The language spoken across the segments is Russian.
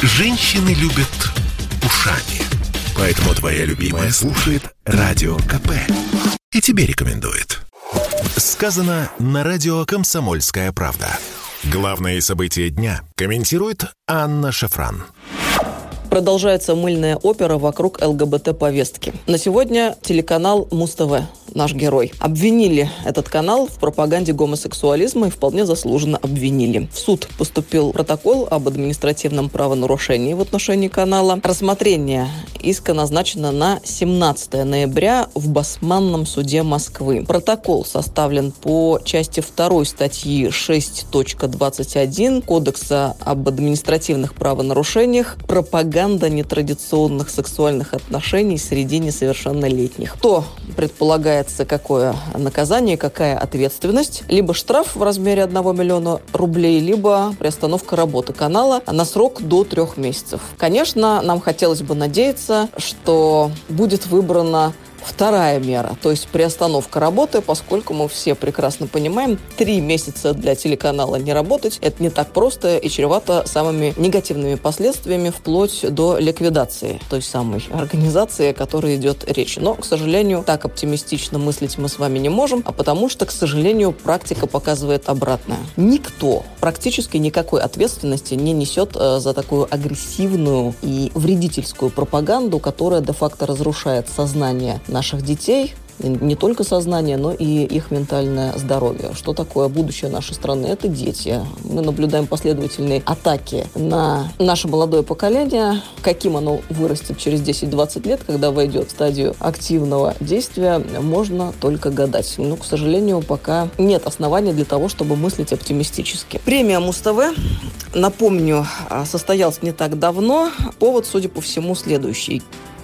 Женщины любят ушами. Поэтому твоя любимая слушает Радио КП. И тебе рекомендует. Сказано на радио «Комсомольская правда». Главные события дня комментирует Анна Шафран. Продолжается мыльная опера вокруг ЛГБТ-повестки. На сегодня телеканал Муз-ТВ наш герой. Обвинили этот канал в пропаганде гомосексуализма и вполне заслуженно обвинили. В суд поступил протокол об административном правонарушении в отношении канала. Рассмотрение иска назначено на 17 ноября в Басманном суде Москвы. Протокол составлен по части 2 статьи 6.21 Кодекса об административных правонарушениях «Пропаганда нетрадиционных сексуальных отношений среди несовершеннолетних». Кто предполагает предполагается какое наказание, какая ответственность. Либо штраф в размере 1 миллиона рублей, либо приостановка работы канала на срок до трех месяцев. Конечно, нам хотелось бы надеяться, что будет выбрана Вторая мера, то есть приостановка работы, поскольку мы все прекрасно понимаем, три месяца для телеканала не работать, это не так просто и чревато самыми негативными последствиями вплоть до ликвидации той самой организации, о которой идет речь. Но, к сожалению, так оптимистично мыслить мы с вами не можем, а потому что, к сожалению, практика показывает обратное. Никто практически никакой ответственности не несет э, за такую агрессивную и вредительскую пропаганду, которая де-факто разрушает сознание наших детей, не только сознание, но и их ментальное здоровье. Что такое будущее нашей страны? Это дети. Мы наблюдаем последовательные атаки на наше молодое поколение. Каким оно вырастет через 10-20 лет, когда войдет в стадию активного действия, можно только гадать. Но, к сожалению, пока нет оснований для того, чтобы мыслить оптимистически. Премия Муз-ТВ, напомню, состоялась не так давно. Повод, судя по всему, следующий.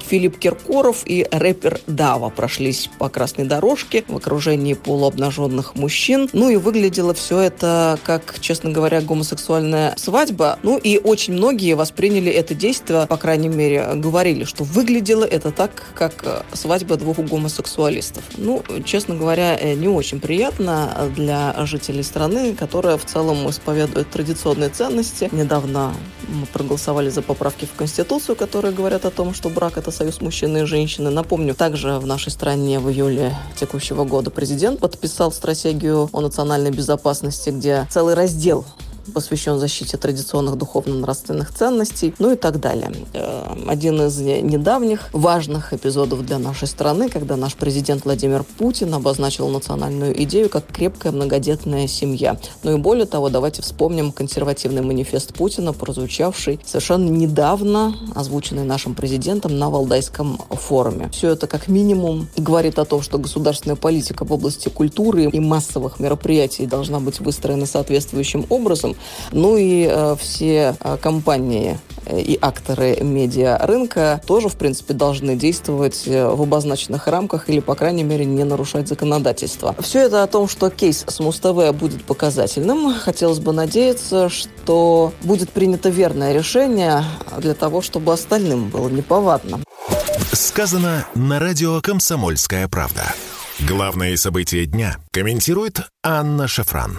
Филипп Киркоров и рэпер Дава прошлись по красной дорожке в окружении полуобнаженных мужчин. Ну и выглядело все это как, честно говоря, гомосексуальная свадьба. Ну и очень многие восприняли это действие, по крайней мере, говорили, что выглядело это так, как свадьба двух гомосексуалистов. Ну, честно говоря, э, не очень приятно для жителей страны, которая в целом исповедует традиционные ценности. Недавно мы проголосовали за поправки в Конституцию, которые говорят о том, что брак – это союз мужчины и женщины. Напомню, также в нашей стране в июле текущего года президент подписал стратегию о национальной безопасности, где целый раздел посвящен защите традиционных духовно-нравственных ценностей, ну и так далее. Э, один из недавних важных эпизодов для нашей страны, когда наш президент Владимир Путин обозначил национальную идею как крепкая многодетная семья. Ну и более того, давайте вспомним консервативный манифест Путина, прозвучавший совершенно недавно, озвученный нашим президентом на Валдайском форуме. Все это как минимум говорит о том, что государственная политика в области культуры и массовых мероприятий должна быть выстроена соответствующим образом, ну и э, все э, компании э, и акторы медиа рынка тоже, в принципе, должны действовать в обозначенных рамках или, по крайней мере, не нарушать законодательство. Все это о том, что кейс с Муз-ТВ будет показательным. Хотелось бы надеяться, что будет принято верное решение для того, чтобы остальным было неповадно. Сказано на радио «Комсомольская правда». Главные события дня комментирует Анна Шафран.